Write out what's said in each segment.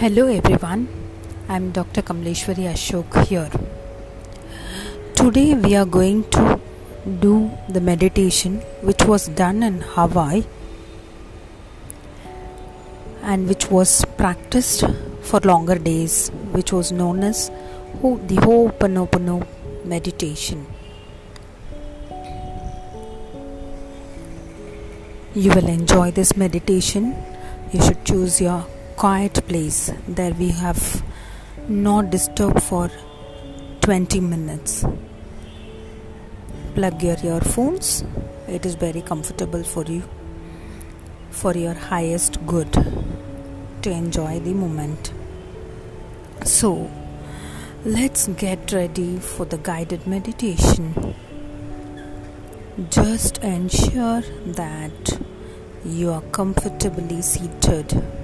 Hello everyone, I'm Dr. Kamleshwari Ashok here. Today we are going to do the meditation which was done in Hawaii and which was practiced for longer days, which was known as the Ho'oponopono meditation. You will enjoy this meditation. You should choose your quiet place that we have not disturbed for 20 minutes. Plug your earphones, it is very comfortable for you for your highest good to enjoy the moment. So, let's get ready for the guided meditation. Just ensure that you are comfortably seated.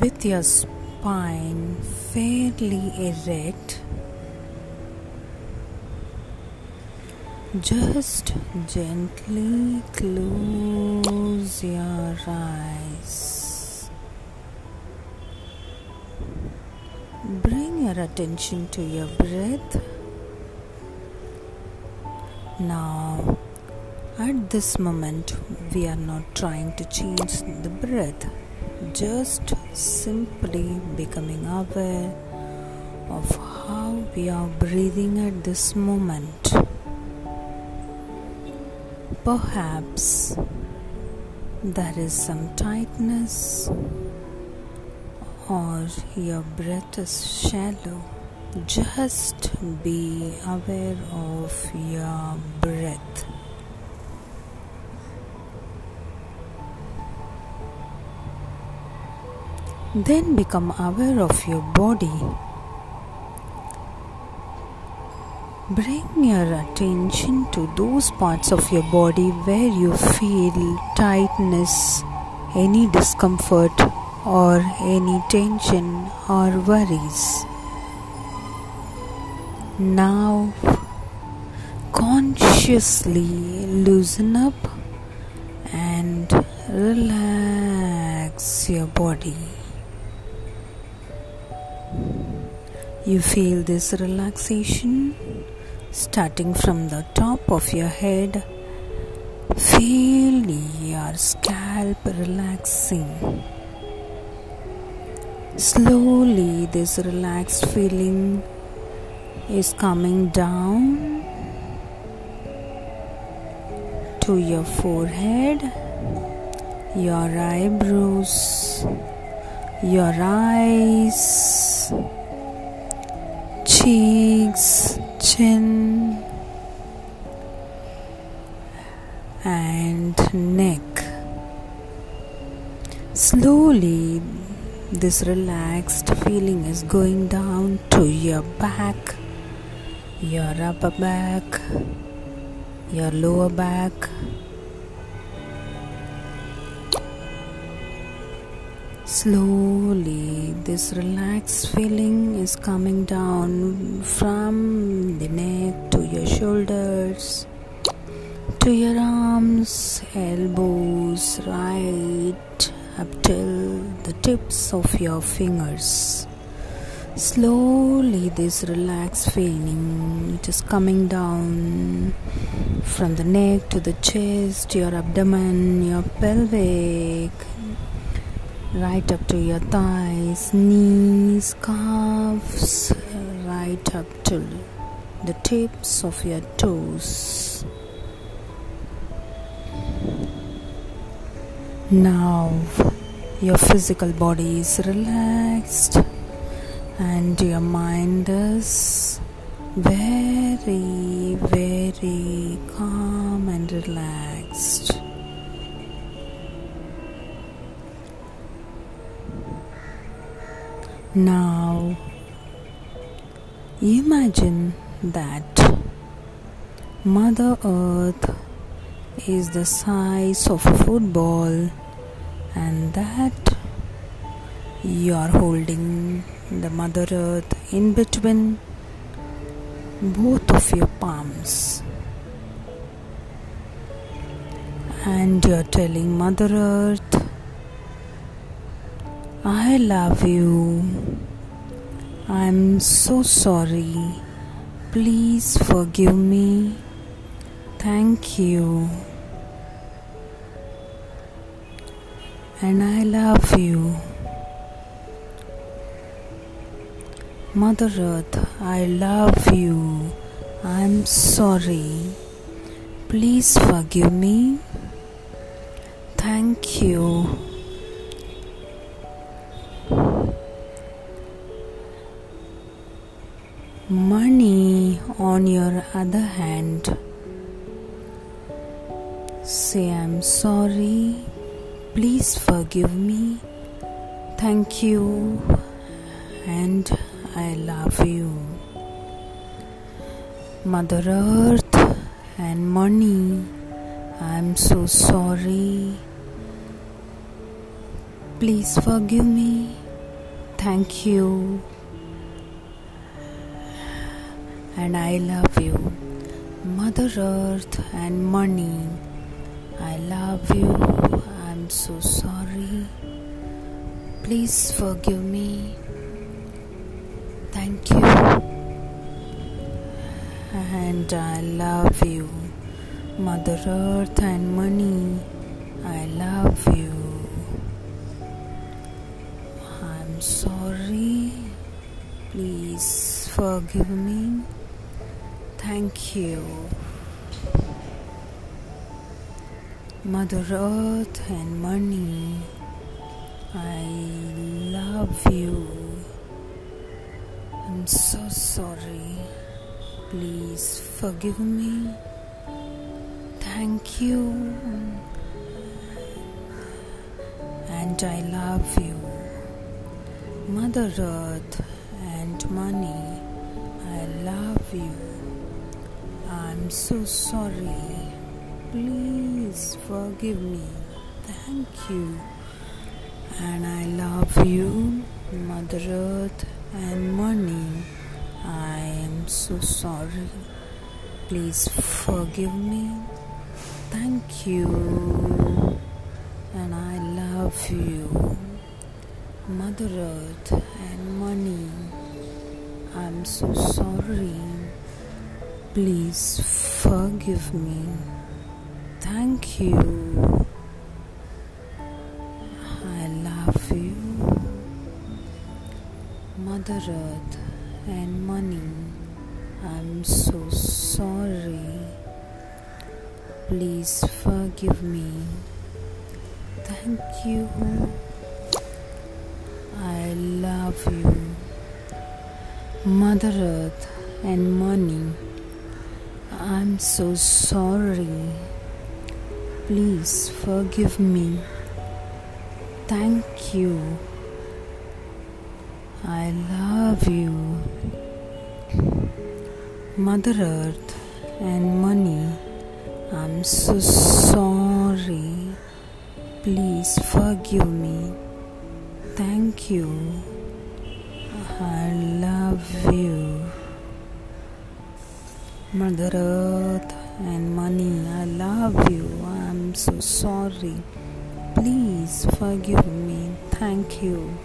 With your spine fairly erect, just gently close your eyes. Bring your attention to your breath. Now, at this moment, we are not trying to change the breath, just simply becoming aware of how we are breathing at this moment. Perhaps there is some tightness or your breath is shallow. Just be aware of your Then become aware of your body. Bring your attention to those parts of your body where you feel tightness, any discomfort, or any tension or worries. Now, consciously loosen up and relax your body. You feel this relaxation starting from the top of your head. Feel your scalp relaxing. Slowly, this relaxed feeling is coming down to your forehead, your eyebrows, your eyes, cheeks, chin, and neck. Slowly, this relaxed feeling is going down to your back, your upper back, your lower back. Slowly, this relaxed feeling is coming down from the neck to your shoulders, to your arms, elbows, right up till the tips of your fingers. Slowly, this relaxed feeling it is coming down from the neck to the chest, your abdomen, your pelvic, right up to your thighs, knees, calves, right up to the tips of your toes. Now your physical body is relaxed and your mind is very, very calm and relaxed. Now imagine that Mother Earth is the size of a football and that you are holding the Mother Earth in between both of your palms. And you're telling Mother Earth, I love you. I'm so sorry. Please forgive me. Thank you. And I love you. Mother Earth, I love you. I'm sorry. Please forgive me. Thank you. Money, on your other hand, say I'm sorry. Please forgive me. Thank you. And I love you. Mother Earth and money, I'm so sorry. Please forgive me. Thank you. And I love you. Mother Earth and money, I love you. I'm so sorry. Please forgive me. Thank you. And I love you. Mother Earth and money, I love you. I'm sorry. Please forgive me. Thank you. Mother Earth and money, I love you. I'm so sorry. Please forgive me. Thank you. And I love you. Mother Earth and money, I love you. I'm so sorry. Please forgive me. Thank you. And I love you, Mother Earth and money. I am so sorry. Please forgive me. Thank you. And I love you. Mother Earth and money. I'm so sorry. Please forgive me. Thank you. I love you. Mother Earth and money. I'm so sorry. Please forgive me. Thank you. I love you. Mother Earth and money. I'm so sorry. Please forgive me. Thank you. I love you. Mother Earth and money. I'm so sorry. Please forgive me. Thank you. I love you. Mother Earth and money, I love you. I'm so sorry. Please forgive me. Thank you.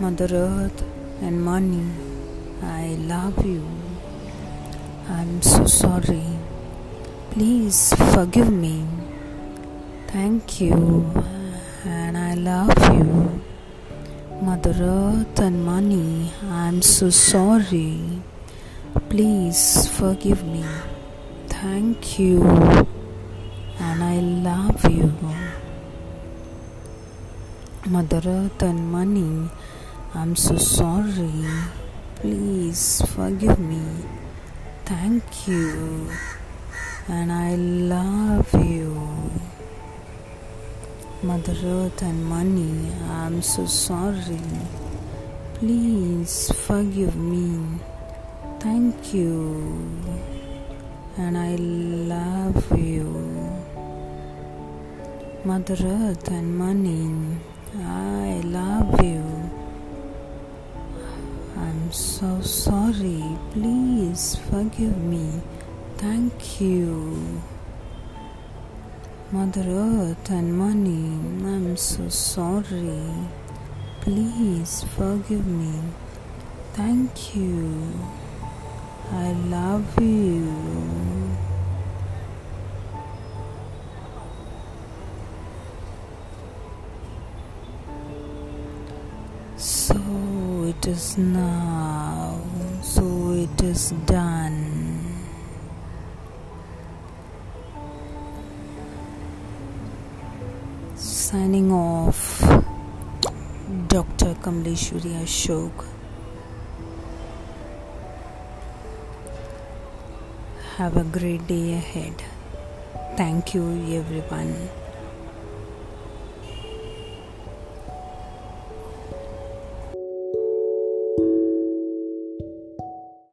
Mother Earth and money, I love you. I'm so sorry. Please forgive me. Thank you. And I love you. Mother Earth and money, I'm so sorry. Please forgive me. Thank you. And I love you. Mother Earth and money, I'm so sorry. Please forgive me. Thank you. And I love you. Mother Earth and money, I'm so sorry. Please forgive me. Thank you. And I love you. Mother Earth and money, I love you. I'm so sorry. Please forgive me. Thank you. Mother Earth and money, I'm so sorry. Please forgive me. Thank you. I love you. So it is now. So it is done. Signing off, Dr. Kamleshwari Ashok. Have a great day ahead. Thank you, everyone.